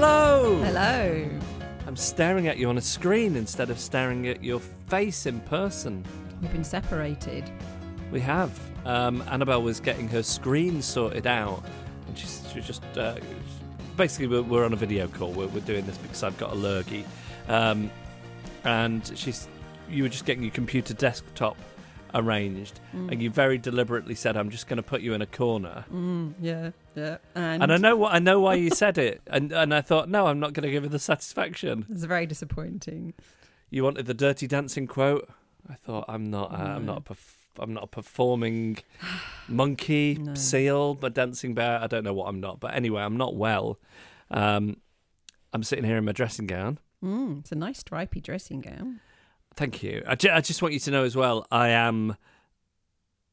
Hello! Hello. I'm staring at you on a screen instead of staring at your face in person. We've been separated. We have. Um, Annabelle was getting her screen sorted out, and she's, she just uh, basically we're, we're on a video call. We're, we're doing this because I've got a lurgy, um, and she's you were just getting your computer desktop arranged, and you very deliberately said, "I'm just going to put you in a corner." Mm, yeah, yeah. And, And I know what I know why you said it, and and I thought, no, I'm not going to give her the satisfaction. it's very disappointing. You wanted the Dirty Dancing quote. I thought I'm not. Uh, I'm not. A perf- I'm not a performing monkey, No. seal, a dancing bear. I don't know what I'm not. But anyway, I'm not well. Um, I'm sitting here in my dressing gown. Mm, it's a nice stripy dressing gown. Thank you. I, ju- I just want you to know as well. I am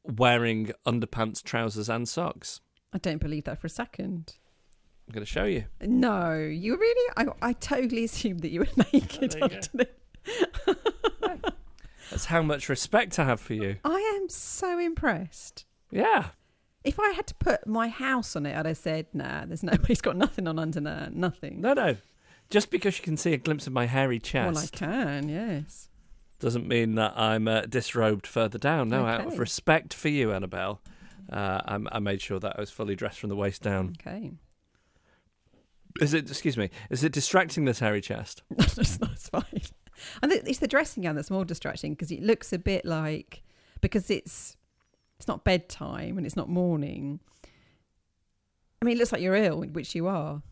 wearing underpants, trousers, and socks. I don't believe that for a second. I'm going to show you. No, you really? I, I totally assumed that you were naked. There you go. That's how much respect I have for you. I am so impressed. Yeah. If I had to put my house on it, I'd have said, nah, there's no, he's got nothing on under there, nothing. No, no. Just because you can see a glimpse of my hairy chest. Well, I can, yes. Doesn't mean that I'm uh, disrobed further down. No, out of respect for you, Annabelle, uh, I'm, I made sure that I was fully dressed from the waist down. Okay. Is it? Excuse me. Is it distracting this hairy chest? that's, that's fine. And it- it's the dressing gown that's more distracting because it looks a bit like because it's it's not bedtime and it's not morning. I mean, it looks like you're ill, which you are.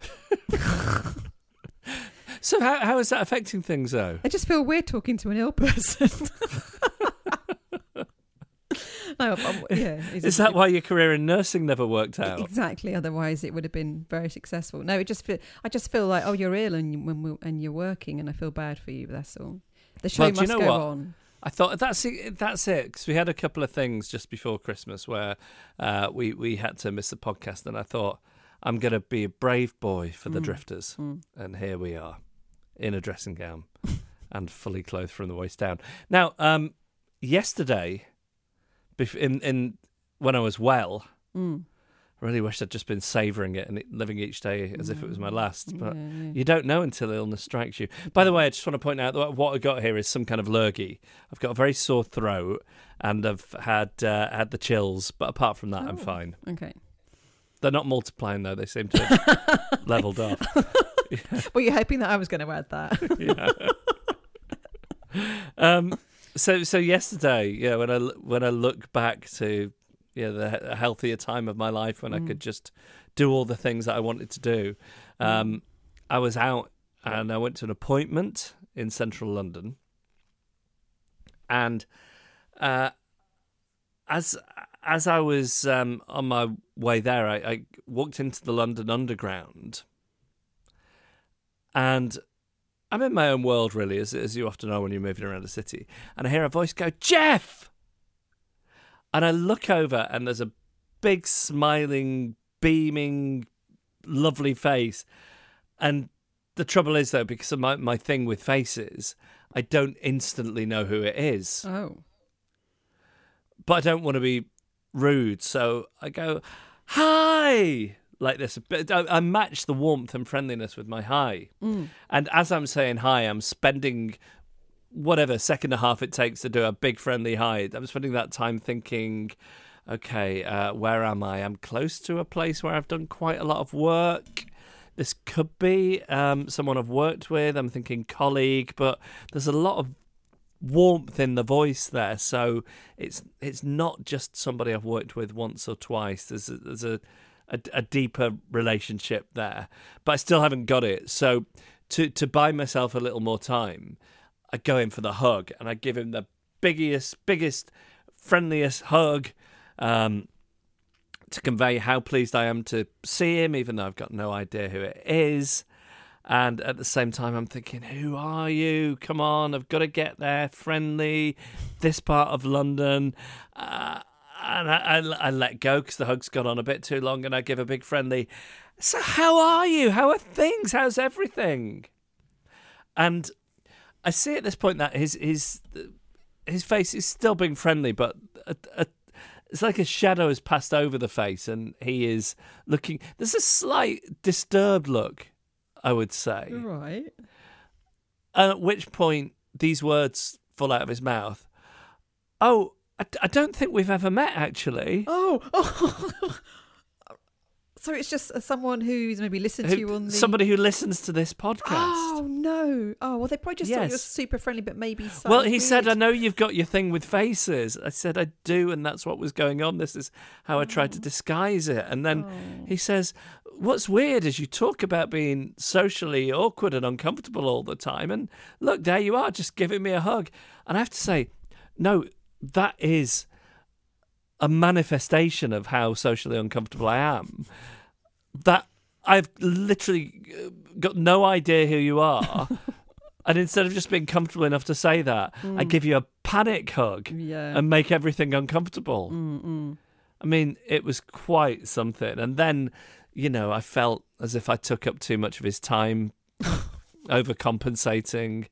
So how how is that affecting things though? I just feel weird talking to an ill person. no, I'm- yeah. it's- Is that why your career in nursing never worked out? Exactly. Otherwise, it would have been very successful. No, it just feel. I just feel like, oh, you're ill and you, when we, and you're working, and I feel bad for you. That's all. The show Well, do you must know go what? on. I thought that's it, that's it because we had a couple of things just before Christmas where uh, we we had to miss the podcast, and I thought I'm going to be a brave boy for the Mm. drifters, Mm. and here we are in a dressing gown and fully clothed from the waist down. Now, um, yesterday, in in when I was well, Mm. I really wished I'd just been savouring it and it- living each day as if it was my last, but. Yeah, yeah. You don't know until illness strikes you. By the way, I just want to point out that what I got here is some kind of lurgy. I've got a very sore throat and I've had uh, had the chills, but apart from that, I'm Oh. fine. Okay. They're not multiplying though; they seem to have leveled off. Well, you're hoping that I was going to add that. Yeah. um. So so yesterday, yeah, when I when I look back to yeah the healthier time of my life when I Mm. could just do all the things that I wanted to do, um, I was out and I went to an appointment in central London, and uh, as as I was um, on my way there, I, I walked into the London Underground, and I'm in my own world, really, as as you often are when you're moving around a city, and I hear a voice go, "Jeff," and I look over, and there's a big, smiling, beaming, lovely face, and the trouble is though, because of my my thing with faces, I don't instantly know who it is oh. but I don't want to be rude. So I go, hi, like this. But I, I match the warmth and friendliness with my hi. And as I'm saying hi, I'm spending whatever second and a half it takes to do a big friendly hi. I'm spending that time thinking, okay, uh, where am I? I'm close to a place where I've done quite a lot of work. This could be um, someone I've worked with. I'm thinking colleague, but there's a lot of warmth in the voice there. So it's it's not just somebody I've worked with once or twice. There's a, there's a, a a deeper relationship there, but I still haven't got it. So to to buy myself a little more time, I go in for the hug and I give him the biggest, biggest, friendliest hug. Um, to convey how pleased I am to see him, even though I've got no idea who it is. And at the same time, I'm thinking, who are you? Come on, I've got to get there. Friendly, this part of London. Uh, and I, I, I let go because the hug's gone on a bit too long, and I give a big friendly, so how are you? How are things? How's everything? And I see at this point that his his his face is still being friendly, but a, a, it's like a shadow has passed over the face, and he is looking. There's a slight disturbed look, I would say. Right. And At which point, these words fall out of his mouth. Oh, I, I don't think we've ever met, actually. Oh, oh. so it's just uh, someone who's maybe listened to you on the Somebody who listens to this podcast. Oh no! Oh well, they probably just thought you were super friendly, but maybe. So Well, he said, "I know you've got your thing with faces." I said, "I do," and that's what was going on. This is how I tried to disguise it. And then he says, "What's weird is you talk about being socially awkward and uncomfortable all the time, and look, there you are, just giving me a hug." And I have to say, no, that is a manifestation of how socially uncomfortable I am. That I've literally uh, got no idea who you are. And instead of just being comfortable enough to say that, I give you a panic hug Yeah. and make everything uncomfortable. I mean, it was quite something. And then, you know, I felt as if I took up too much of his time, overcompensating.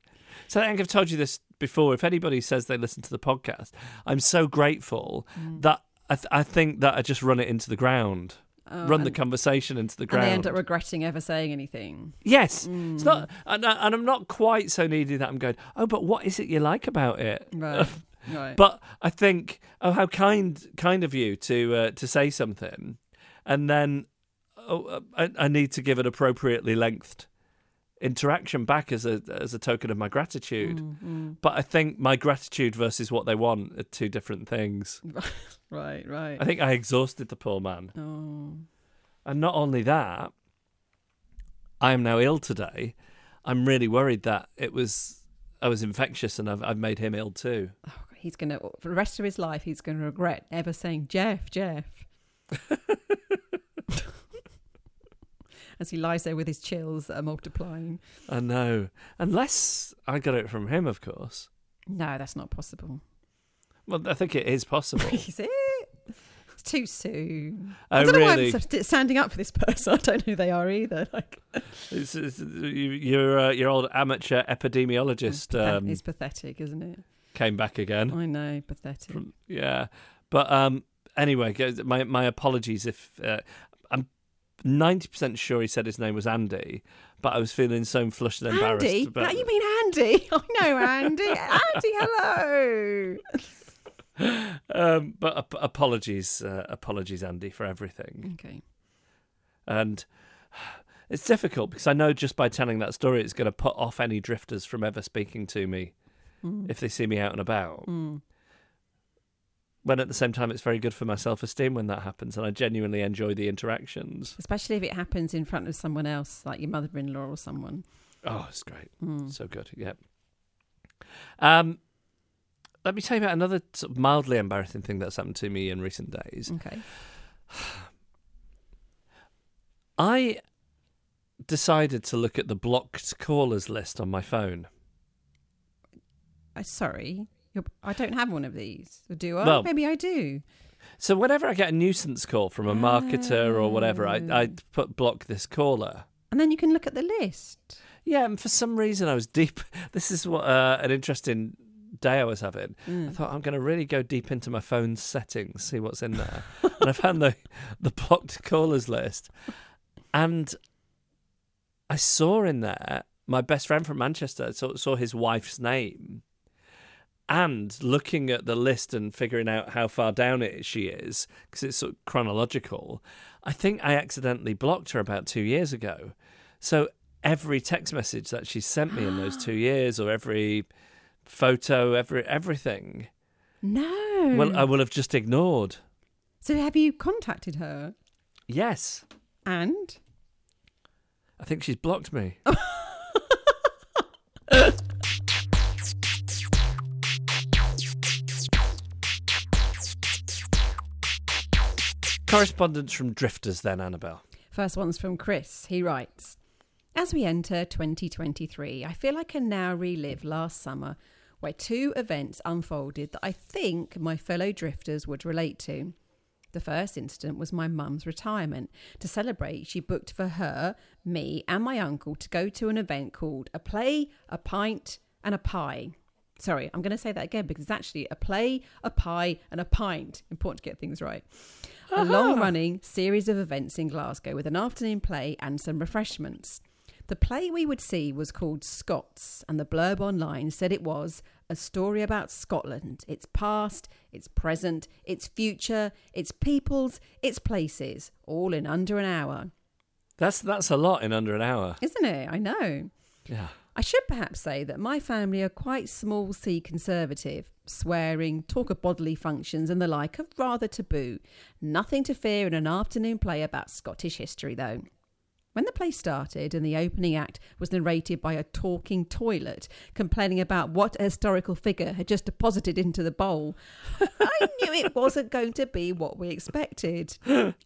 So I think I've told you this before. If anybody says they listen to the podcast, I'm so grateful that I, th- I think that I just run it into the ground. run the conversation into the and ground. they end up regretting ever saying anything. Yes, it's not, and, and I'm not quite so needy that I'm going. Oh, but what is it you like about it? Right. right. But I think, oh, how kind, kind of you to uh, to say something, and then oh, uh, I, I need to give an appropriately lengthed interaction back as a as a token of my gratitude. Mm, But I think my gratitude versus what they want are two different things. right. Right. I think I exhausted the poor man, oh. and not only that, I am now ill today. I'm really worried that it was I was infectious, and I've I've made him ill too. Oh, he's gonna for the rest of his life he's gonna regret ever saying Jeff, Jeff. As he lies there with his chills that are multiplying. I know. Unless I got it from him, of course. No, that's not possible. Well, I think it is possible. Is it? It's too soon. Oh, I don't know why? I'm standing up for this person. I don't know who they are either. Like, It's, it's, you, your uh, your old amateur epidemiologist um, it's pathetic, isn't it? came back again. I know, pathetic. Yeah, but um, anyway, my my apologies if uh, ninety percent sure he said his name was Andy, but I was feeling so flushed and embarrassed. Andy? about you mean Andy? I know Andy. Andy, hello. Um, but ap- apologies, uh, apologies, Andy, for everything. Okay. And it's difficult because I know just by telling that story, it's going to put off any drifters from ever speaking to me if they see me out and about. Mm. When at the same time, it's very good for my self esteem when that happens, and I genuinely enjoy the interactions. Especially if it happens in front of someone else, like your mother-in-law or someone. Oh, it's great. Mm. So good. Yep. Um, let me tell you about another sort of mildly embarrassing thing that's happened to me in recent days. Okay. I decided to look at the blocked callers list on my phone. Uh, sorry, You're, I don't have one of these. Or do I? Well- Maybe I do. So whenever I get a nuisance call from a marketer or whatever, I, I put block this caller. And then you can look at the list. Yeah, and for some reason I was deep. This is what uh, an interesting day I was having, I thought I'm going to really go deep into my phone's settings, see what's in there, and I found the the blocked callers list, and I saw in there my best friend from Manchester. Saw, saw his wife's name, and looking at the list and figuring out how far down it she is because it's sort of chronological. I think I accidentally blocked her about two years ago, so every text message that she sent me in those two years, or every photo, every everything, No. well, I will have just ignored. so have you contacted her? Yes, And I think she's blocked me. Correspondence from drifters, then, Annabelle. First one's from Chris. He writes As we enter 2023, I feel I can now relive last summer where two events unfolded that I think my fellow drifters would relate to. The first incident was my mum's retirement. To celebrate, she booked for her, me, and my uncle to go to an event called A Play, a Pint, and a Pie. Sorry, I'm going to say that again because it's actually a play, a pie, and a pint. Important to get things right. A long running series of events in Glasgow with an afternoon play and some refreshments. The play we would see was called Scots, and the blurb online said it was a story about Scotland, its past, its present, its future, its peoples, its places, all in under an hour. That's that's a lot in under an hour. Isn't it? I know. Yeah. I should perhaps say that my family are quite small c conservative. Swearing, talk of bodily functions, and the like are rather taboo. Nothing to fear in an afternoon play about Scottish history, though. When the play started and the opening act was narrated by a talking toilet complaining about what a historical figure had just deposited into the bowl, I knew it wasn't going to be what we expected.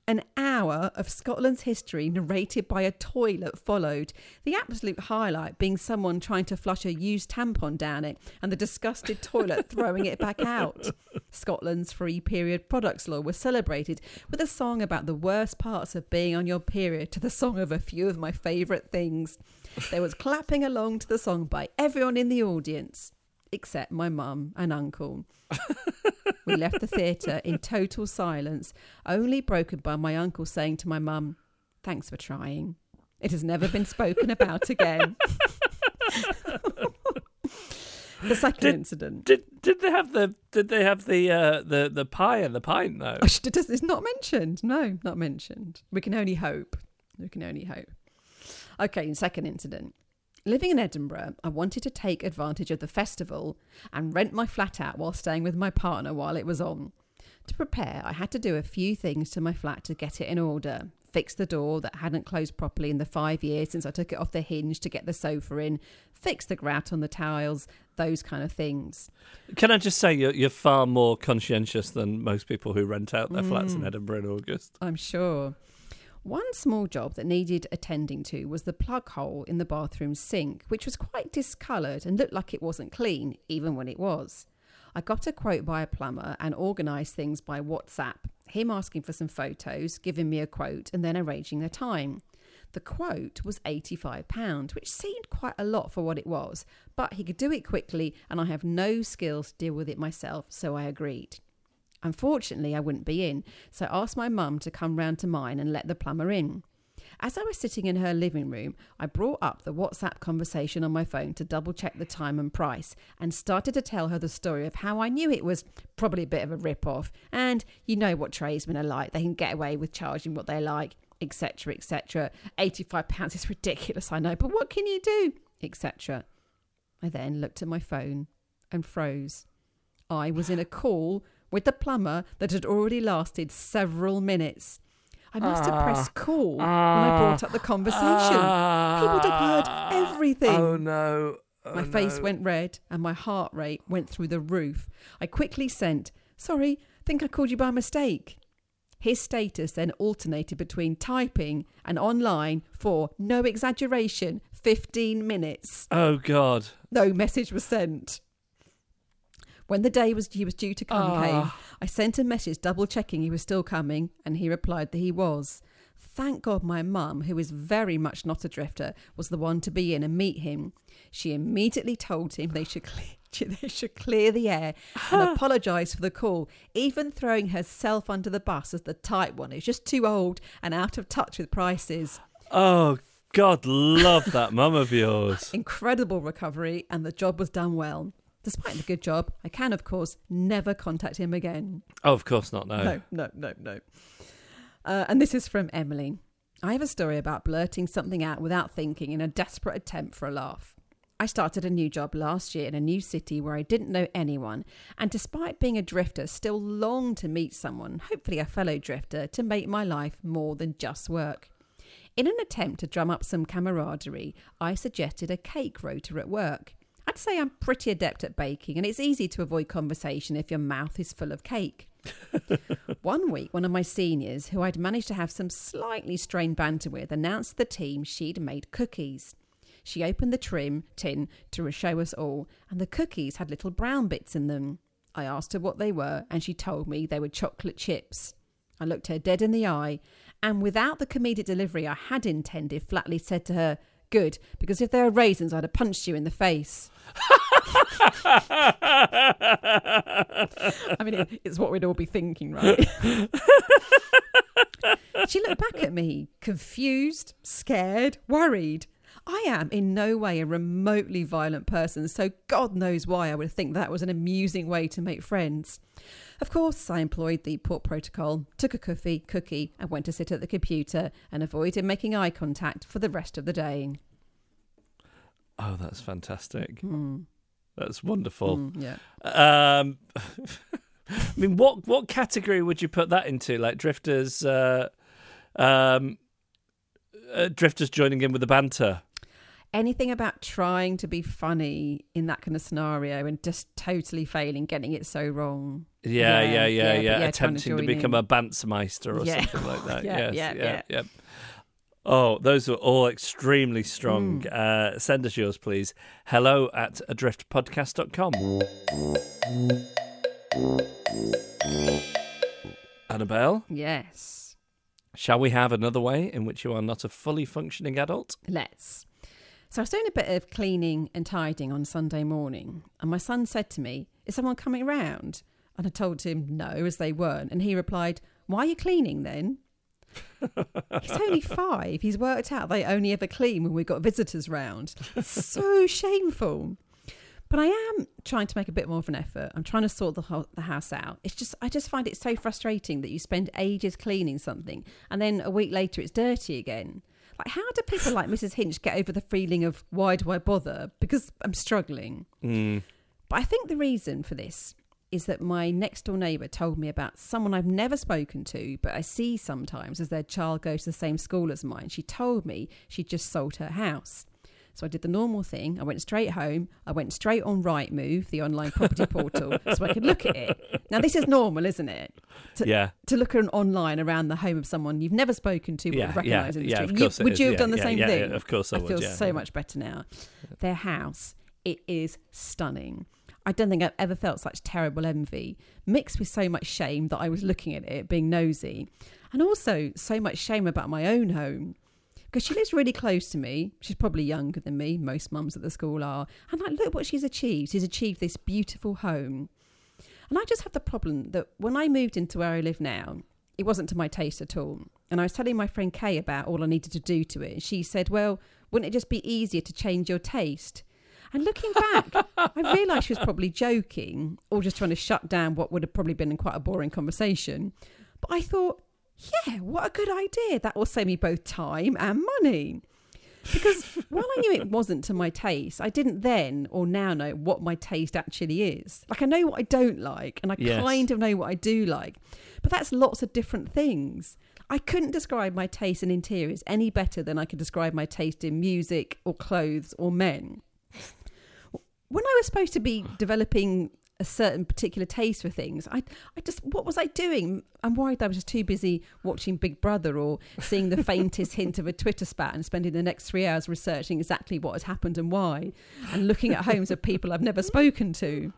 An hour of Scotland's history narrated by a toilet followed, the absolute highlight being someone trying to flush a used tampon down it and the disgusted toilet throwing it back out. Scotland's free period products law was celebrated with a song about the worst parts of being on your period to the song of a few of my favourite things. There was clapping along to the song by everyone in the audience, except my mum and uncle. we left the theatre in total silence, only broken by my uncle saying to my mum, Thanks for trying. It has never been spoken about again. the second Did- incident. Did did they have the did they have the uh, the the pie and the pint though? Oh, It's not mentioned. No, not mentioned. We can only hope. We can only hope. Okay, second incident. Living in Edinburgh, I wanted to take advantage of the festival and rent my flat out while staying with my partner while it was on. To prepare, I had to do a few things to my flat to get it in order. Fix the door that hadn't closed properly in the five years since I took it off the hinge to get the sofa in. Fix the grout on the tiles, those kind of things. Can I just say you're you're far more conscientious than most people who rent out their flats Mm. in Edinburgh in August. I'm sure. One small job that needed attending to was the plug hole in the bathroom sink, which was quite discoloured and looked like it wasn't clean, even when it was. I got a quote by a plumber and organised things by WhatsApp, him asking for some photos, giving me a quote, and then arranging the time. The quote was £85, which seemed quite a lot for what it was, but he could do it quickly, and I have no skills to deal with it myself, so I agreed. Unfortunately, I wouldn't be in, so I asked my mum to come round to mine and let the plumber in. As I was sitting in her living room, I brought up the WhatsApp conversation on my phone to double check the time and price and started to tell her the story of how I knew it was probably a bit of a rip off. And you know what tradesmen are like, they can get away with charging what they like, etc. etc. £85 is ridiculous, I know, but what can you do? etc. I then looked at my phone and froze. I was in a call with the plumber that had already lasted several minutes. I must have pressed ah. call when I brought up the ah. conversation. he would have heard ah. everything. Oh no. Oh, my face no. went red and my heart rate went through the roof. I quickly sent, Sorry, think I called you by mistake. His status then alternated between typing and online for, no exaggeration, 15 minutes. Oh god. No message was sent. When the day was he was due to come Ah. came, I sent a message double checking he was still coming, and he replied that he was. Thank God my mum, who is very much not a drifter, was the one to be in and meet him. She immediately told him they should cle- they should clear the air and apologise for the call, even throwing herself under the bus as the tight one who's just too old and out of touch with prices. Oh, God, love that mum of yours. Incredible recovery, and the job was done well. Despite the good job, I can, of course, never contact him again. Oh, of course not, no. No, no, no, no. Uh, and this is from Emily. I have a story about blurting something out without thinking in a desperate attempt for a laugh. I started a new job last year in a new city where I didn't know anyone, and despite being a drifter, still longed to meet someone, hopefully a fellow drifter, to make my life more than just work. In an attempt to drum up some camaraderie, I suggested a cake rota at work. I'd say I'm pretty adept at baking, and it's easy to avoid conversation if your mouth is full of cake. one week, one of my seniors, who I'd managed to have some slightly strained banter with, announced to the team she'd made cookies. She opened the trim tin to show us all, and the cookies had little brown bits in them. I asked her what they were, and she told me they were chocolate chips. I looked her dead in the eye, and without the comedic delivery I had intended, flatly said to her, Good, because if they were raisins, I'd have punched you in the face. I mean, it, it's what we'd all be thinking, right? she looked back at me, confused, scared, worried. I am in no way a remotely violent person, so God knows why I would think that was an amusing way to make friends. Of course, I employed the port protocol, took a coffee, cookie, and went to sit at the computer and avoided making eye contact for the rest of the day. Oh, that's fantastic. Hmm. That's wonderful. Mm, yeah. Um, I mean, what what category would you put that into? Like drifters, uh, um, uh, drifters joining in with the banter. Anything about trying to be funny in that kind of scenario and just totally failing, getting it so wrong. Yeah, Yeah, yeah, yeah, yeah, yeah. yeah, to Attempting to become in. a Bantzmeister or something like that. Yeah, yes, yeah, yeah, yeah. Oh, those were all extremely strong. Mm. Uh, send us yours, please. Hello at adriftpodcast.com. Annabelle, Yes. shall we have another way in which you are not a fully functioning adult? Let's. So I was doing a bit of cleaning and tidying on Sunday morning, and my son said to me, Is someone coming round? And I told him no, as they weren't. And he replied, Why are you cleaning then? He's only five. He's worked out they only ever clean when we've got visitors round. It's so shameful. But I am trying to make a bit more of an effort. I'm trying to sort the, ho- the house out. It's just, I just find it so frustrating that you spend ages cleaning something and then a week later it's dirty again. Like, how do people like Mrs. Hinch get over the feeling of why do I bother? Because I'm struggling. Mm. But I think the reason for this is that my next door neighbour told me about someone I've never spoken to, but I see sometimes as their child goes to the same school as mine. She told me she'd just sold her house. So I did the normal thing. I went straight home. I went straight on Rightmove, the online property portal, so I could look at it. Now this is normal, isn't it? To, Yeah. to look at an online around the home of someone you've never spoken to but Yeah, recognise yeah, in the yeah, street. You- would is. you have done the same thing? yeah, of course I would, I feel so much better now. Their house, it is stunning. I don't think I've ever felt such terrible envy, mixed with so much shame that I was looking at it, being nosy, and also so much shame about my own home. Because she lives really close to me. She's probably younger than me. Most mums at the school are. And like, look what she's achieved. She's achieved this beautiful home. And I just have the problem that when I moved into where I live now, it wasn't to my taste at all. And I was telling my friend Kay about all I needed to do to it. And she said, Well, wouldn't it just be easier to change your taste? And looking back, I realised she was probably joking or just trying to shut down what would have probably been quite a boring conversation. But I thought, yeah, what a good idea. That will save me both time and money. Because while I knew it wasn't to my taste, I didn't then or now know what my taste actually is. Like I know what I don't like and I Yes. kind of know what I do like. But that's lots of different things. I couldn't describe my taste in interiors any better than I could describe my taste in music or clothes or men. When I was supposed to be developing a certain particular taste for things, I, I just, what was I doing? I'm worried I was just too busy watching Big Brother or seeing the faintest hint of a Twitter spat and spending the next three hours researching exactly what has happened and why, and looking at homes of people I've never spoken to.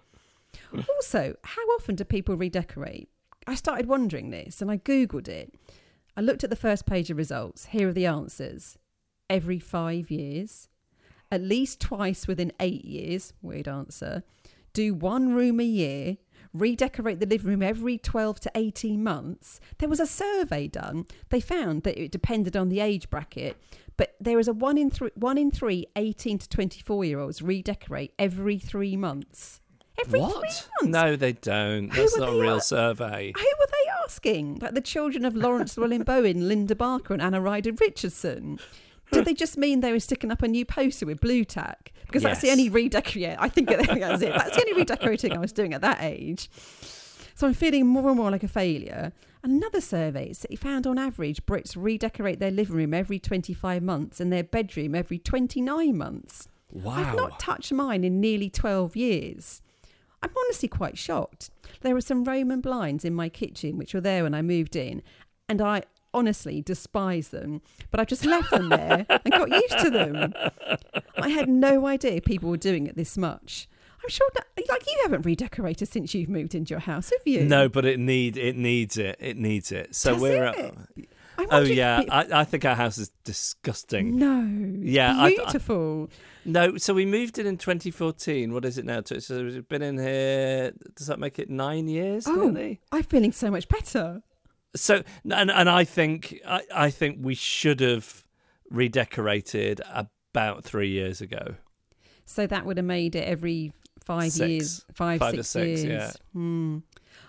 Also, how often do people redecorate? I started wondering this and I Googled it. I looked at the first page of results. Here are the answers every five years, at least twice within eight years, weird answer, do one room a year, redecorate the living room every 12 to 18 months. There was a survey done. They found that it depended on the age bracket, but there is a one in three, one in three 18 to 24 year olds redecorate every three months. Every what? three months. No, they don't. That's not a real at? survey. Who were they asking? Like the children of Laurence Llewelyn Bowen, Linda Barker, and Anna Ryder Richardson. Did hmm. they just mean they were sticking up a new poster with blue tack? Because that's the only redecorating. I think that's it. That's the only redecorating I was doing at that age. So I'm feeling more and more like a failure. Another survey said he found on average Brits redecorate their living room every 25 months and their bedroom every 29 months. Wow. I've not touched mine in nearly 12 years. I'm honestly quite shocked. There are some Roman blinds in my kitchen which were there when I moved in, and I honestly despise them, but I've just left them there and got used to them. I had no idea people were doing it this much. I'm sure that, like you haven't redecorated since you've moved into your house, have you? No, but it need it needs it. It needs it. So Does we're. it? Uh, At, oh yeah, I, I think our house is disgusting. no. Yeah, I- I- beautiful. No, so we moved in in 2014. What is it now? So we've been in here. Does that make it nine years? oh, nearly? I'm feeling so much better. So and and I think I, I think we should have redecorated about three years ago. So that would have made it every five Six. years, five, Five or six, six, years. yeah. Hmm.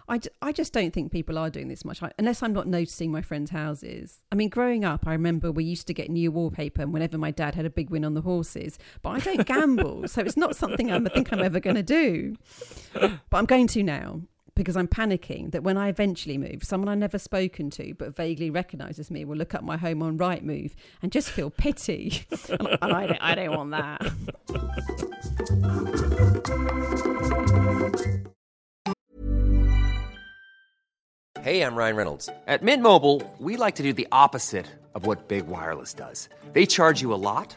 I, d- I just don't think people are doing this much, I, unless I'm not noticing my friends' houses. I mean, growing up, I remember we used to get new wallpaper whenever my dad had a big win on the horses. But I don't gamble, so it's not something I'm, I think I'm ever going to do. But I'm going to now because I'm panicking that when I eventually move, someone I've never spoken to but vaguely recognises me will look up my home on Rightmove and just feel pity. and I, I don't want that. Hey, I'm Ryan Reynolds. At Mint Mobile, we like to do the opposite of what Big Wireless does. They charge you a lot,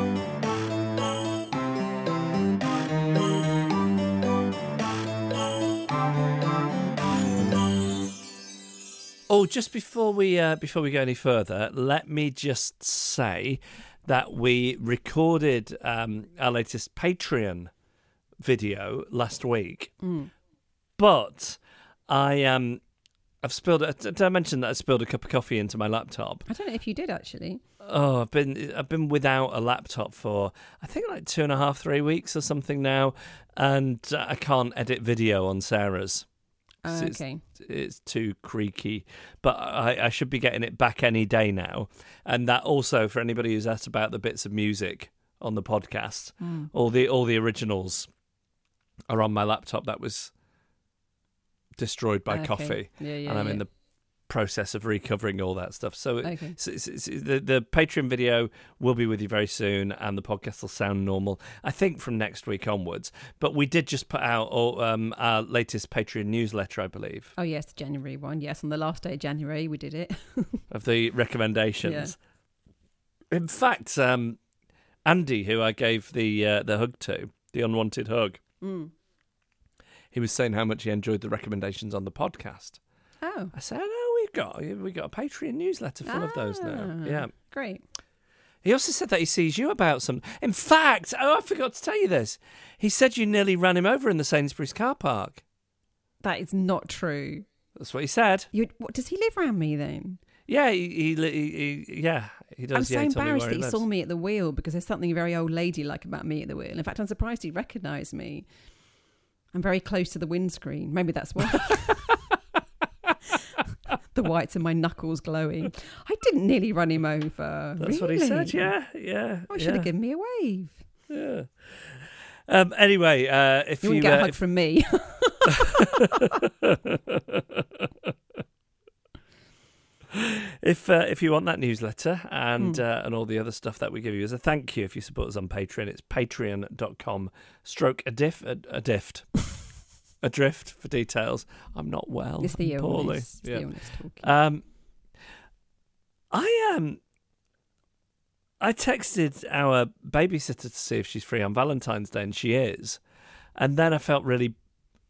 Oh, just before we uh, before we go any further, let me just say that we recorded um, our latest Patreon video last week, but I um I've spilled. a- Did I mention that I spilled a cup of coffee into my laptop? I don't know if you did actually. Oh, I've been I've been without a laptop for I think like two and a half, three weeks or something now, and uh, I can't edit video on Sarah's. It's- okay. It's too creaky. But I, I should be getting it back any day now. And that also for anybody who's asked about the bits of music on the podcast, Hmm. all the all the originals are on my laptop that was destroyed by Okay. coffee. Yeah, yeah, and I'm in the process of recovering all that stuff. So, it- Okay. so it's- it's- the the Patreon video will be with you very soon, and the podcast will sound normal. I think from next week onwards. But we did just put out oh, um, our latest Patreon newsletter, I believe, Oh yes, the January one. Yes, on the last day of January we did it. of the recommendations. In fact, um, Andy, who I gave the uh, the hug to, the unwanted hug, Mm. he was saying how much he enjoyed the recommendations on the podcast. Oh, I said, "Oh, we've got we got a Patreon newsletter full of those now." Ah, Yeah. great. He also said that he sees you about some. In fact, oh, I forgot to tell you this. He said you nearly ran him over in the Sainsbury's car park. That is not true. That's what he said. You, what, does he live around me then? Yeah, he, he, he, he yeah, he does. I'm so yeah, he embarrassed that he lives. saw me at the wheel because there's something very old lady like about me at the wheel. In fact, I'm surprised he recognised me. I'm very close to the windscreen. Maybe that's why. the whites of my knuckles glowing. I didn't nearly run him over. That's what he said. Really? Yeah, yeah. I should yeah, have given me a wave. Yeah. Um, anyway, uh, if You you, get a uh, hug if- from me. if uh, if you want that newsletter and Hmm. uh, and all the other stuff that we give you as a thank you if you support us on Patreon, it's patreon.com stroke a diff a, a dift. Adrift for details. I'm not well. it's the I'm poorly. illness. Yeah. the. Um, I um, I texted our babysitter to see if she's free on Valentine's Day, and she is. And then I felt really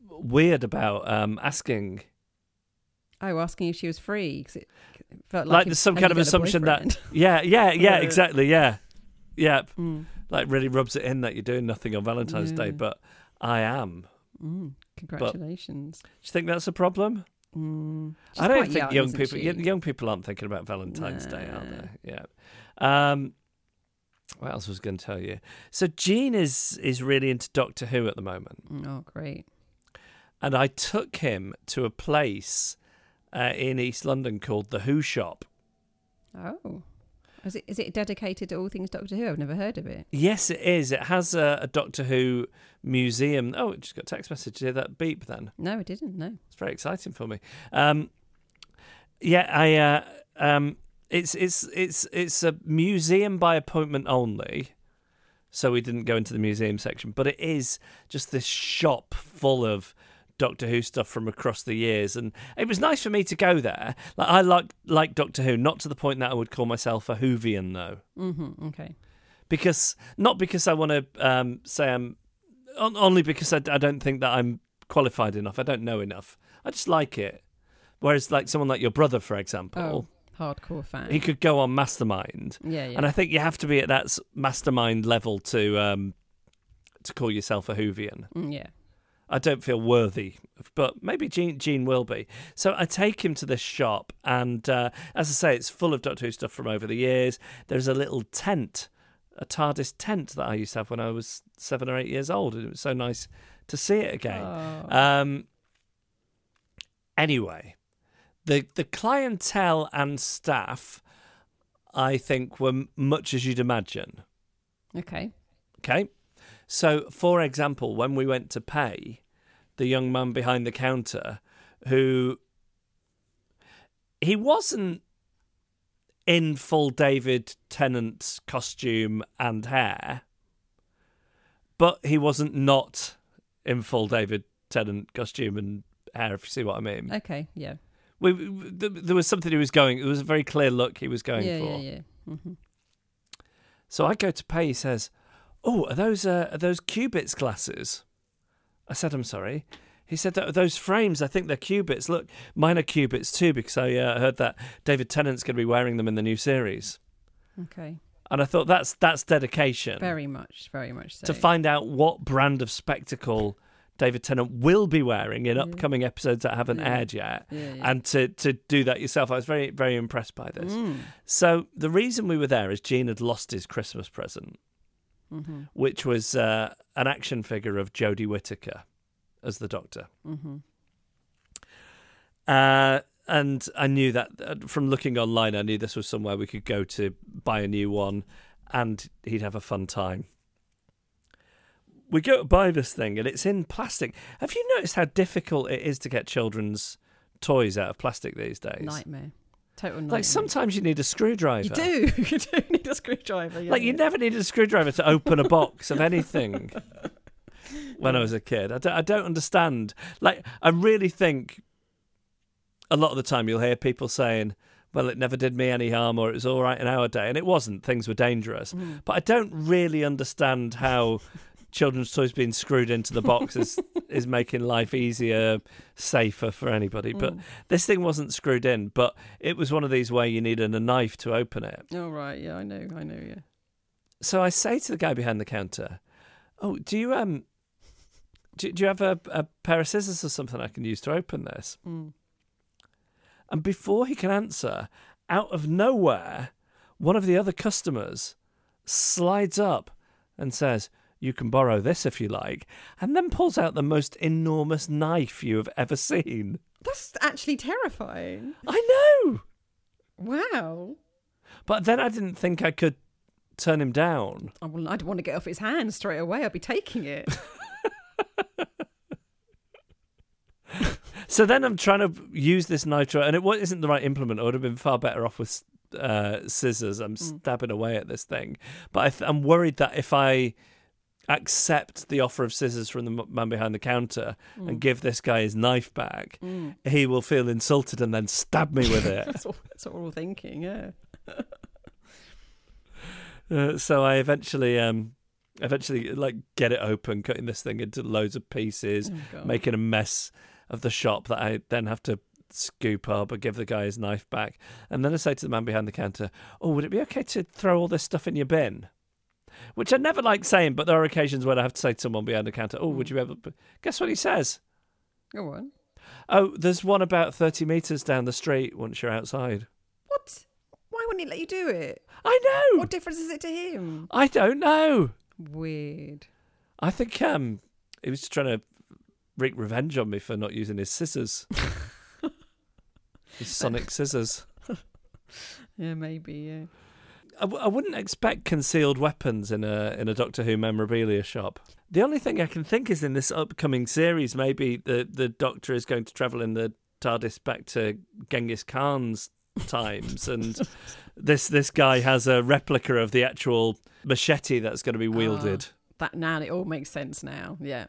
weird about um asking, oh, asking if she was free because it felt like, like, there's some kind of assumption that, yeah, yeah, yeah, Uh, exactly, yeah, yeah, Mm, like really rubs it in that you're doing nothing on Valentine's Day, but I am. Mm, congratulations. Do you think that's a problem? Mm. I don't think young, young people she? young people aren't thinking about Valentine's Day, are they? Yeah. Um, what else was I going to tell you? So Gene is is really into Doctor Who at the moment, Mm, Oh, great. and I took him to a place uh, in East London called the Who Shop. Oh. Is it, is it dedicated to all things Doctor Who? I've never heard of it. Yes, it is. It has a, a Doctor Who museum. Oh, it just got a text message. Did you hear that beep then? No, it didn't. No. It's very exciting for me. Um, yeah, I. Uh, um, it's it's it's it's a museum by appointment only, so we didn't go into the museum section. But it is just this shop full of Doctor Who stuff from across the years, and it was nice for me to go there. Like I like like Doctor Who, not to the point that I would call myself a Whovian though Mm-hmm. Okay. because not because I want to um, say I'm on, only because I, I don't think that I'm qualified enough. I don't know enough. I just like it. Whereas, like someone like your brother, for example, Oh, hardcore fan. he could go on Mastermind, yeah, yeah. and I think you have to be at that Mastermind level to um, to call yourself a Whovian. Mm, yeah. I don't feel worthy, but maybe Gene, Gene will be. So I take him to this shop, and uh, as I say, it's full of Doctor Who stuff from over the years. There's a little tent, a TARDIS tent that I used to have when I was seven or eight years old, and it was so nice to see it again. Oh. Um, anyway, the the clientele and staff, I think, were much as you'd imagine. okay. Okay. So, for example, when we went to pay, the young man behind the counter who he wasn't in full David Tennant costume and hair, but he wasn't not in full David Tennant costume and hair, if you see what I mean. Okay. Yeah. We, we- there was something he was going, It was a very clear look he was going yeah, for. yeah. Yeah. Mm-hmm. So I go to pay. He says, "Oh, are those uh, are those Cubitts glasses?" I said, "I'm sorry." He said, "Th- "Those frames, I think they're Cubitts. Look, mine are Cubitts too because I uh, heard that David Tennant's going to be wearing them in the new series." Okay. And I thought that's that's dedication Very much. Very much so. to find out what brand of spectacle David Tennant will be wearing in Yeah. upcoming episodes that haven't Yeah. aired yet. Yeah. And to, to do that yourself, I was very, very impressed by this. Mm. So the reason we were there is Gene had lost his Christmas present Mm-hmm. which was uh, an action figure of Jodie Whittaker as the Doctor. Mm-hmm. Uh, and I knew that uh, from looking online, I knew this was somewhere we could go to buy a new one, and he'd have a fun time. We go to buy this thing, and it's in plastic. Have you noticed how difficult it is to get children's toys out of plastic these days? Nightmare. Total. Like sometimes you need a screwdriver. You do. you do need a screwdriver. Yeah, Like you yeah. never needed a screwdriver to open a box of anything. when I was a kid, I don't, I don't understand. Like I really think a lot of the time you'll hear people saying, "Well, it never did me any harm," or "It was all right in our day," and it wasn't. Things were dangerous. Mm. But I don't really understand how children's toys being screwed into the box is, is making life easier, safer for anybody. But Mm. this thing wasn't screwed in, but it was one of these where you needed a knife to open it. Oh right. Yeah, I know. I know. Yeah. So I say to the guy behind the counter, "Oh, do you um, do, do you have a, a pair of scissors or something I can use to open this?" Mm. And before he can answer, out of nowhere, one of the other customers slides up and says, "You can borrow this if you like," and then pulls out the most enormous knife you have ever seen. That's actually terrifying. I know, Wow. but then I didn't think I could turn him down. I wouldn't. I'd want to get off his hands straight away. I'd be taking it. So then I'm trying to use this nitro, and it isn't the right implement. I would have been far better off with uh, scissors. I'm stabbing away at this thing, but I th- I'm worried that if I accept the offer of scissors from the man behind the counter Mm. and give this guy his knife back, he will feel insulted and then stab me with it. That's what, that's what we're all thinking. Yeah. Uh, so I eventually, um, eventually, like get it open, cutting this thing into loads of pieces, Oh, making a mess of the shop that I then have to scoop up and give the guy his knife back. And then I say to the man behind the counter, "Oh, would it be okay to throw all this stuff in your bin?" Which I never like saying, but there are occasions when I have to say to someone behind the counter, "Oh, would you ever?" Guess what he says? Go on. Oh, there's one about thirty meters down the street once you're outside. What? Why wouldn't he let you do it? I know. What difference is it to him? I don't know. Weird. I think um, he was just trying to wreak revenge on me for not using his scissors. his sonic scissors. Yeah, maybe. Yeah. I, w- I wouldn't expect concealed weapons in a in a Doctor Who memorabilia shop. The only thing I can think is in this upcoming series, maybe the the Doctor is going to travel in the TARDIS back to Genghis Khan's times, and this this guy has a replica of the actual machete that's going to be wielded. Ah, that now it all makes sense now. Yeah.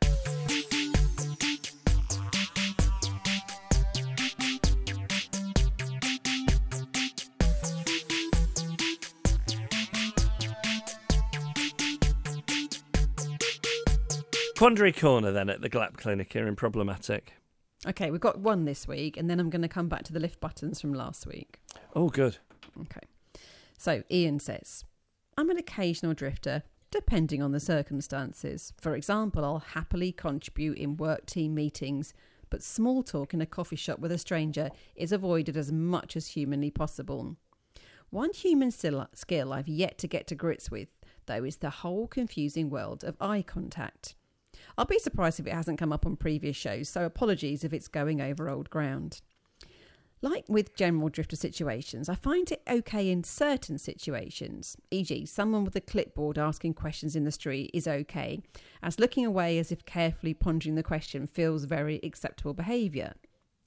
Quandary corner then at the Glap Clinic here in Problematic. Okay, we've got one this week, and then I'm going to come back to the lift buttons from last week. Oh, good. Okay. So Ian says, I'm an occasional drifter, depending on the circumstances. For example, I'll happily contribute in work team meetings, but small talk in a coffee shop with a stranger is avoided as much as humanly possible. One human skill skill I've yet to get to grips with, though, is the whole confusing world of eye contact. I'll be surprised if it hasn't come up on previous shows, so apologies if it's going over old ground. Like with general drifter situations, I find it okay in certain situations. E.g., someone with a clipboard asking questions in the street is okay, as looking away as if carefully pondering the question feels very acceptable behaviour.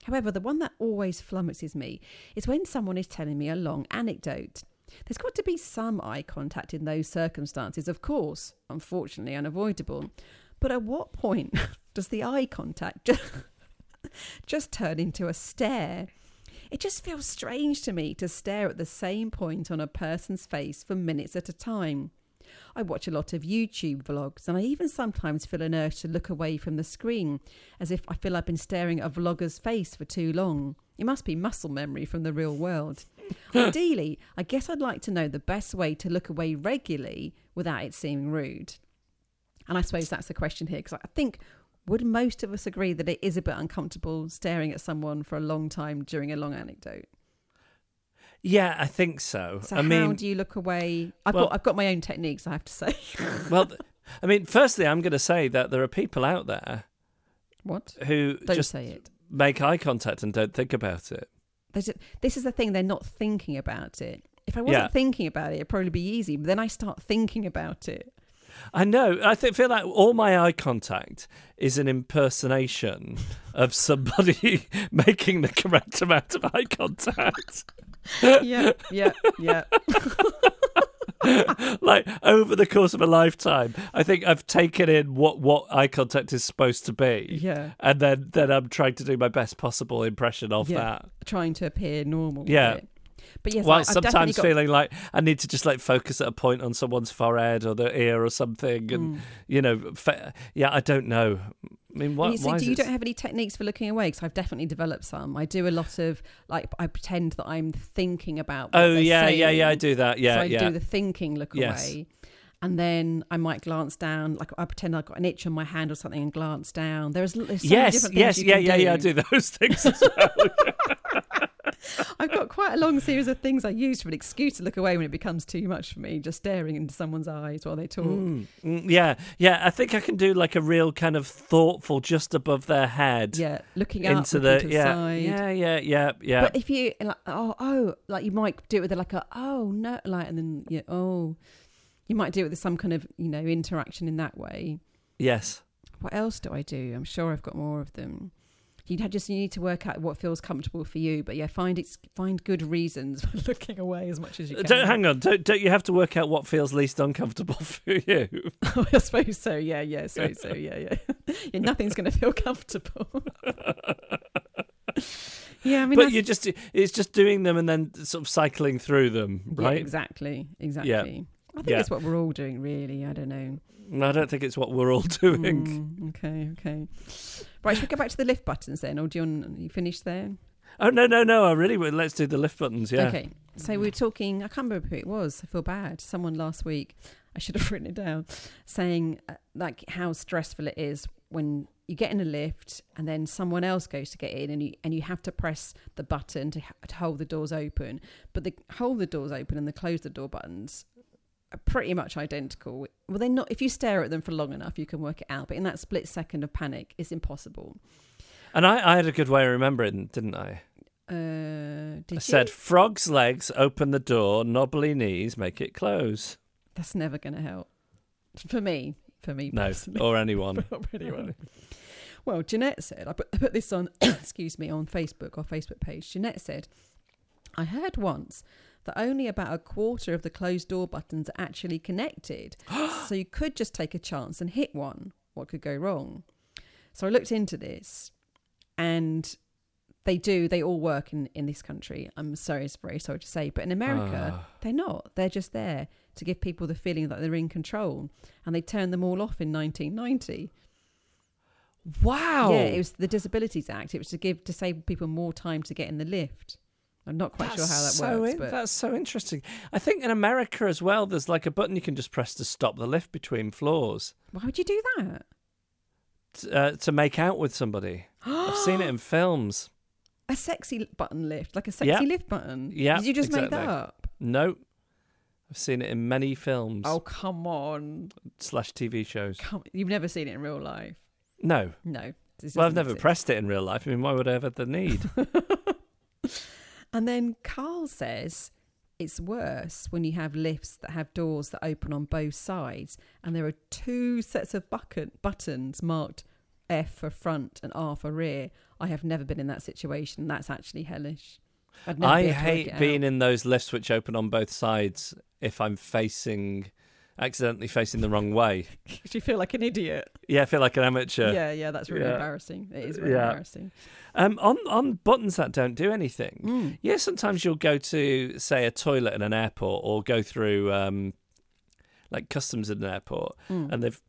However, the one that always flummoxes me is when someone is telling me a long anecdote. There's got to be some eye contact in those circumstances, of course, unfortunately unavoidable. But at what point does the eye contact just, just turn into a stare? It just feels strange to me to stare at the same point on a person's face for minutes at a time. I watch a lot of YouTube vlogs and I even sometimes feel an urge to look away from the screen as if I feel I've been staring at a vlogger's face for too long. It must be muscle memory from the real world. Ideally, I guess I'd like to know the best way to look away regularly without it seeming rude. And I suppose that's the question here because I think would most of us agree that it is a bit uncomfortable staring at someone for a long time during a long anecdote? Yeah, I think so. So I how mean, do you look away? I've well- got I've got my own techniques. I have to say. well, I mean, firstly, I'm going to say that there are people out there what? who Don't just say it. make eye contact and don't think about it. There's a, this is the thing. They're not thinking about it. If I wasn't Yeah. thinking about it, it'd probably be easy. But then I start thinking about it. I know. I th- feel like all my eye contact is an impersonation of somebody making the correct amount of eye contact. yeah, yeah, yeah. like over the course of a lifetime, I think I've taken in what what eye contact is supposed to be. Yeah. And then then I'm trying to do my best possible impression of yeah. that. Trying to appear normal. Yeah. it. But yes, While I- I've sometimes got, feeling like I need to just like focus at a point on someone's forehead or their ear or something, and Mm. you know, fa- yeah, I don't know. I mean, why? You see, why do you it... don't have any techniques for looking away? Because I've definitely developed some. I do a lot of like I pretend that I'm thinking about. What Oh yeah, yeah, yeah. I do that. Yeah, so I yeah. do the thinking look Yes. away. And then I might glance down, like I pretend I've got an itch on my hand or something, and glance down. There's, there's so many yes, different things yes, yeah, yeah, do. yeah. I do those things as well. I've got quite a long series of things I use for an excuse to look away when it becomes too much for me, just staring into someone's eyes while they talk. Mm, mm, yeah, yeah. I think I can do like a real kind of thoughtful, just above their head. Yeah, looking out into looking the to the yeah, side. yeah, yeah, yeah, yeah. But if you like, oh, oh, like you might do it with like a, oh no, like, and then yeah, oh, you might do it with some kind of you know interaction in that way. yes. What else do I do? I'm sure I've got more of them. You just you need to work out what feels comfortable for you. But yeah, find it's find good reasons for looking away as much as you can. Don't hang on. Don't, don't you have to work out what feels least uncomfortable for you? Oh, I suppose so. Yeah, yeah. So so yeah, yeah. yeah nothing's going to feel comfortable. yeah, I mean, but you're just it's just doing them and then sort of cycling through them, yeah, right? exactly, exactly. Yeah. I think Yeah. it's what we're all doing, really. I don't know. I don't think it's what we're all doing. Mm, okay, okay. Right, should we go back to the lift buttons then, or do you want you finished there? Oh no, no, no! I really would. Let's do the lift buttons. Yeah. Okay. So we were talking. I can't remember who it was. I feel bad. Someone last week. I should have written it down, saying uh, like how stressful it is when you get in a lift and then someone else goes to get in and you and you have to press the button to, to hold the doors open. But the hold the doors open and the close the door buttons are pretty much identical. Well, they're not. If you stare at them for long enough, you can work it out. But in that split second of panic, it's impossible. And I, I had a good way of remembering, didn't I? Uh, did I you? said, "Frog's legs open the door, knobbly knees make it close." That's never going to help. For me, for me No, personally. or anyone. Really well. Well, Jeanette said, I put, I put this on, excuse me, on Facebook, our Facebook page. Jeanette said, I heard once that only about a quarter of the closed door buttons are actually connected. so you could just take a chance and hit one. What could go wrong? So I looked into this and they do, they all work in, in this country. I'm sorry, it's very sorry to say, but in America, Ah. they're not. They're just there to give people the feeling that they're in control. And they turned them all off in 1990. Wow. Yeah, it was the Disabilities Act. It was to give disabled people more time to get in the lift. I'm not quite sure how that so works, in- but that's so interesting. I think in America as well, there's like a button you can just press to stop the lift between floors why would you do that? t- uh, to make out with somebody. I've seen it in films. A sexy button lift, like a sexy Yeah. lift button. Yeah, Did you just make that up? No, I've seen it in many films Oh come on! slash TV shows. Come, you've never seen it in real life. No, No. well, I've never exist. pressed it in real life. I mean, why would I have the need? And then Carl says it's worse when you have lifts that have doors that open on both sides, and there are two sets of bucket, buttons marked F for front and R for rear. I have never been in that situation. That's actually hellish. I be able to work hate being out. in those lifts which open on both sides if I'm facing, accidentally facing the wrong way. Do you feel like an idiot. Yeah, I feel like an amateur. Yeah, yeah, that's really Yeah. embarrassing. It is really Yeah. embarrassing. Um, on on buttons that don't do anything. Mm. Yeah, sometimes you'll go to say a toilet in an airport or go through um, like customs in an airport, Mm. and they've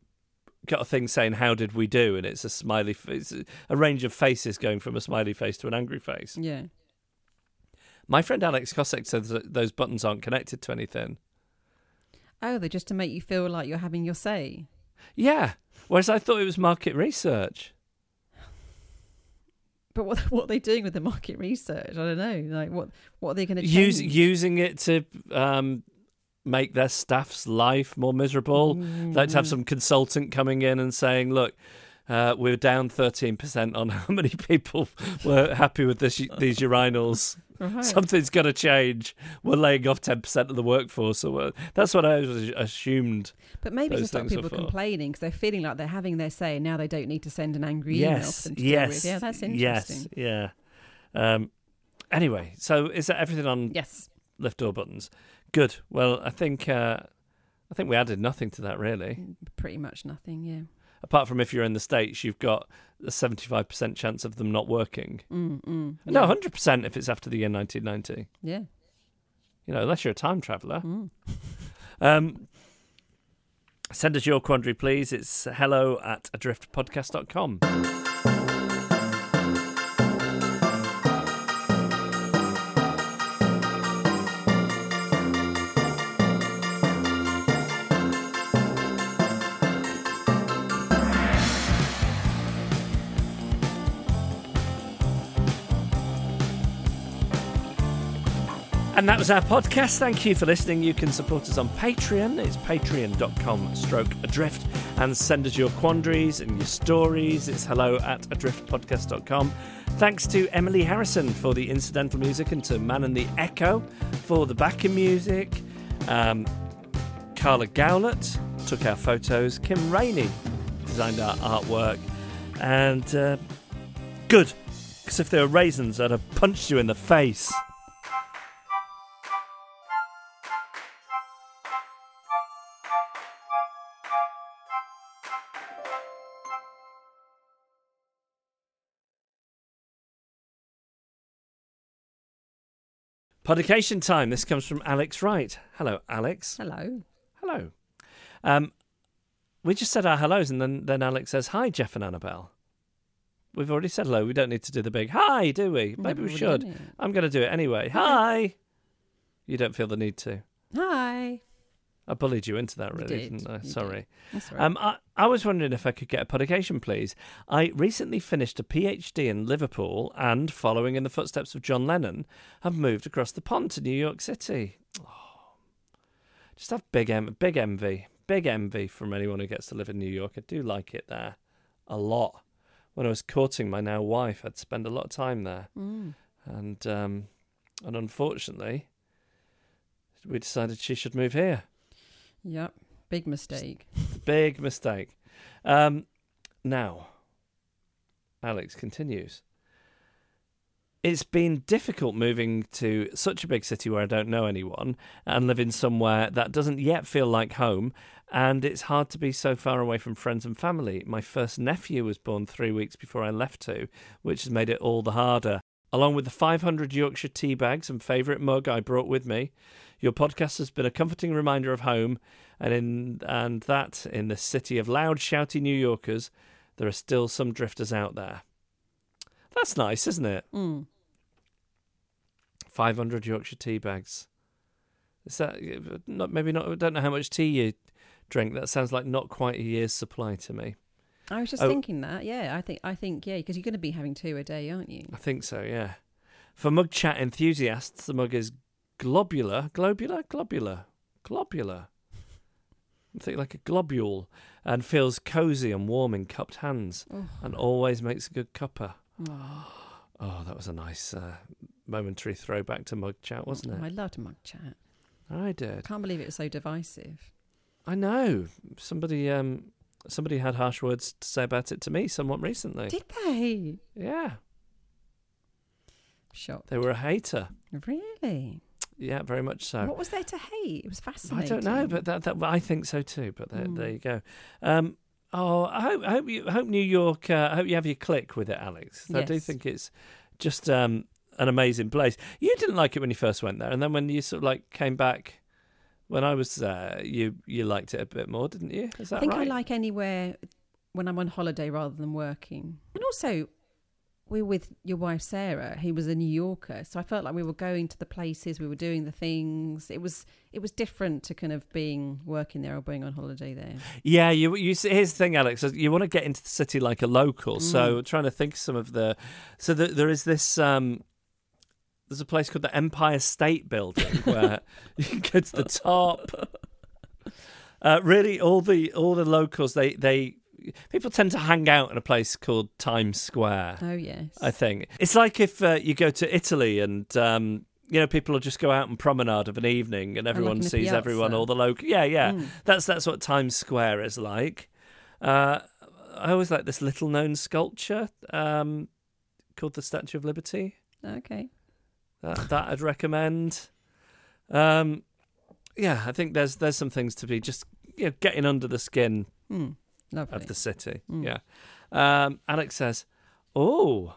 got a thing saying "How did we do?" and it's a smiley, f- it's a range of faces going from a smiley face to an angry face. Yeah. My friend Alex Kosek says that those buttons aren't connected to anything. Oh, they're just to make you feel like you're having your say. Yeah, whereas I thought it was market research. But what what are they doing with the market research? I don't know. Like what what are they going to Use, using it to um, make their staff's life more miserable. Like to have some consultant coming in and saying, look, uh, we're down 13% on how many people were happy with this, these urinals. Right. Something's got to change. We're laying off 10% of the workforce. So uh, that's what I assumed. But maybe just like people complaining because they're feeling like they're having their say and now they don't need to send an angry email Yes. deal Yes. Yeah, that's Yes. Yeah. Um, anyway, so is that everything on Yes. lift door buttons? Good. Well, I think uh, I think we added nothing to that really. Pretty much nothing, yeah. Apart from if you're in the states, you've got a 75% chance of them not working. Mm, mm, No, yeah. 100% if it's after the year 1990. Yeah. You know, unless you're a time traveller. Mm. Um, send us your quandary, please. It's hello at adriftpodcast.com. And that was our podcast. Thank you for listening. You can support us on Patreon. It's patreon.com stroke adrift and send us your quandaries and your stories. It's hello at adriftpodcast.com. Thanks to Emily Harrison for the incidental music and to Man and the Echo for the backing music. Um, Carla Gowlett took our photos. Kim Rainey designed our artwork. And uh, good. Because if they were raisins, I'd have punched you in the face. Podication time. This comes from Alex Wright. Hello, Alex. Hello. Hello. Um, we just said our hellos, and then, then Alex says, Hi, Geoff and Annabel. We've already said hello. We don't need to do the big hi, do we? Maybe we should. I'm going to do it anyway. Hi. You don't feel the need to. Hi. I bullied you into that, really, did. didn't I? You Sorry. did. That's all right. Um, I, I was wondering if I could get a podication, please. I recently finished a PhD in Liverpool and, following in the footsteps of John Lennon, have moved across the pond to New York City. Oh, just have big, em- big envy, big envy from anyone who gets to live in New York. I do like it there a lot. When I was courting my now wife, I'd spend a lot of time there, Mm. and um, and unfortunately, we decided she should move here. Yep. Big mistake. Big mistake. Um, now, Alex continues. It's been difficult moving to such a big city where I don't know anyone and living somewhere that doesn't yet feel like home. And it's hard to be so far away from friends and family. My first nephew was born three weeks before I left to, which has made it all the harder. Along with the 500 Yorkshire tea bags and favourite mug I brought with me, your podcast has been a comforting reminder of home, and in and that in the city of loud, shouty New Yorkers, there are still some drifters out there. That's nice, isn't it? Mm. 500 Yorkshire tea bags. Is that not maybe not? I don't know how much tea you drink. That sounds like not quite a year's supply to me. I was just Oh. thinking that. Yeah, I think I think yeah, because you're going to be having two a day, aren't you? I think so, yeah. For mug chat enthusiasts, the mug is globular, globular, globular, globular. I think like a globule, and feels cosy and warm in cupped hands, Oh. and always makes a good cuppa. Oh, Oh, that was a nice uh, momentary throwback to mug chat, wasn't I it? I loved mug chat. I I did. can't believe it was so divisive. I know. Somebody, um, somebody had harsh words to say about it to me somewhat recently. Did they? Yeah, Shocked. they were a hater. Really? Yeah, very much so. What was there to hate? It was fascinating. I don't know, but that, that I think so too. But there, Mm. there you go. Um, oh, I hope, I hope you I hope New York. Uh, I hope you have your click with it, Alex. Yes. I do think it's just um, an amazing place. You didn't like it when you first went there, and then when you sort of like came back, when I was there, you you liked it a bit more, didn't you? Is that I think right? I like anywhere when I'm on holiday rather than working. And also, we were with your wife Sarah, who was a New Yorker, so I felt like we were going to the places, we were doing the things. It was it was different to kind of being working there or being on holiday there. Yeah, you you see, here's the thing, Alex. You want to get into the city like a local, Mm. so trying to think some of the. So the, there is this. Um, there's a place called the Empire State Building where you can go to the top. Uh, really, all the all the locals they they people tend to hang out in a place called Times Square. Oh yes, I think it's like if uh, you go to Italy and um, you know people will just go out and promenade of an evening and everyone in sees everyone, all the local. Yeah, yeah, Mm. that's that's what Times Square is like. Uh, I always like this little known sculpture um, called the Statue of Liberty. okay. That, that I'd recommend. Um, yeah, I think there's there's some things to be just you know, getting under the skin Mm. Of the city. Mm. Yeah. Um, Alex says, "Oh,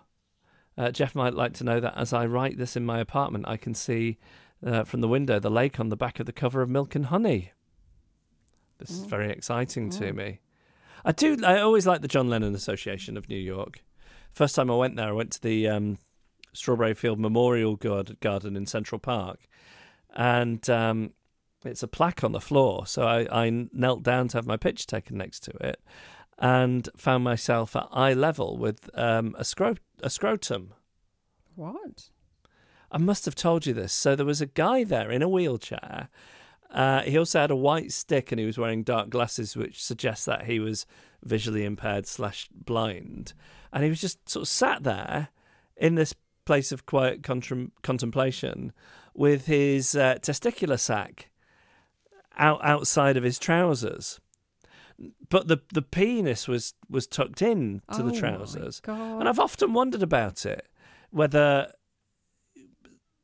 uh, Geoff might like to know that as I write this in my apartment, I can see uh, from the window the lake on the back of the cover of Milk and Honey. This is Oh. very exciting to Oh. me. I do. I always like the John Lennon Association of New York. First time I went there, I went to the um, Strawberry Field Memorial Garden in Central Park, and um, it's a plaque on the floor. So I, I knelt down to have my picture taken next to it, and found myself at eye level with um, a, scro- a scrotum. What? I must have told you this. So there was a guy there in a wheelchair. Uh, he also had a white stick and he was wearing dark glasses, which suggests that he was visually impaired slash blind. And he was just sort of sat there in this place of quiet contr- contemplation with his uh, testicular sac out outside of his trousers. But the the penis was was tucked in to oh the trousers. And I've often wondered about it. whether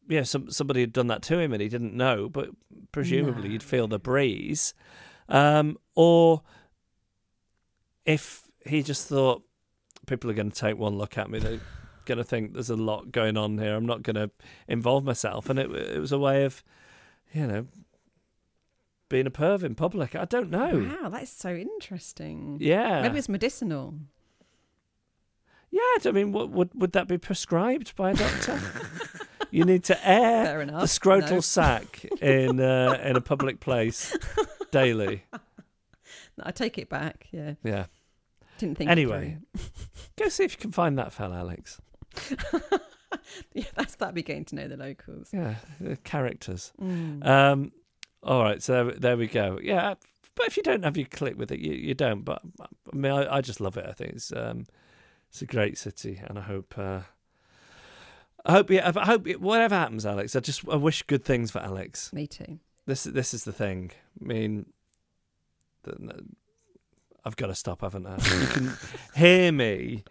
yeah, some somebody had done that to him and he didn't know, but presumably No. you'd feel the breeze, um, or if he just thought people are going to take one look at me, they're going to think there's a lot going on here. I'm not going to involve myself, and it it was a way of, you know, being a perv in public. I don't know. Wow, that's so interesting. Yeah, Maybe it's medicinal. yeah. I mean, what, would would that be prescribed by a doctor? you need to air enough. the scrotal No. sac in uh, in a public place daily. No, I take it back. Yeah, Yeah. didn't think. Anyway. Go see if you can find that fella, Alex. yeah, that's that'd be getting to know the locals. Yeah, the characters. Mm. Um, all right, so there, there we go. Yeah, but if you don't have your click with it, you, you don't. But I mean, I, I just love it. I think it's um, it's a great city, and I hope. Uh, I hope, yeah, I hope whatever happens, Alex. I just I wish good things for Alex. Me too. This this is the thing. I mean, the, I've got to stop, haven't I? You can hear me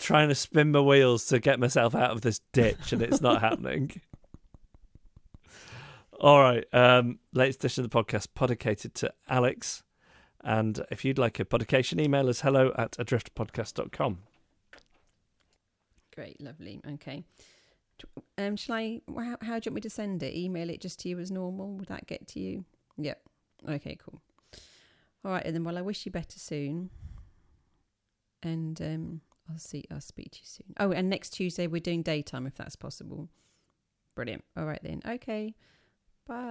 trying to spin my wheels to get myself out of this ditch, and it's not happening. All right, um, latest edition of the podcast, podicated to Alex. And if you'd like a podication, email us hello at adriftpodcast.com. Great, lovely. Okay. Um, shall I? How, how do you want me to send it? Email it just to you as normal. Would that get to you? Yep. Okay, cool. All right, and then well, I wish you better soon. And um, I'll see. I'll speak to you soon. Oh, and next Tuesday we're doing daytime if that's possible. Brilliant. All right then. Okay. Bye.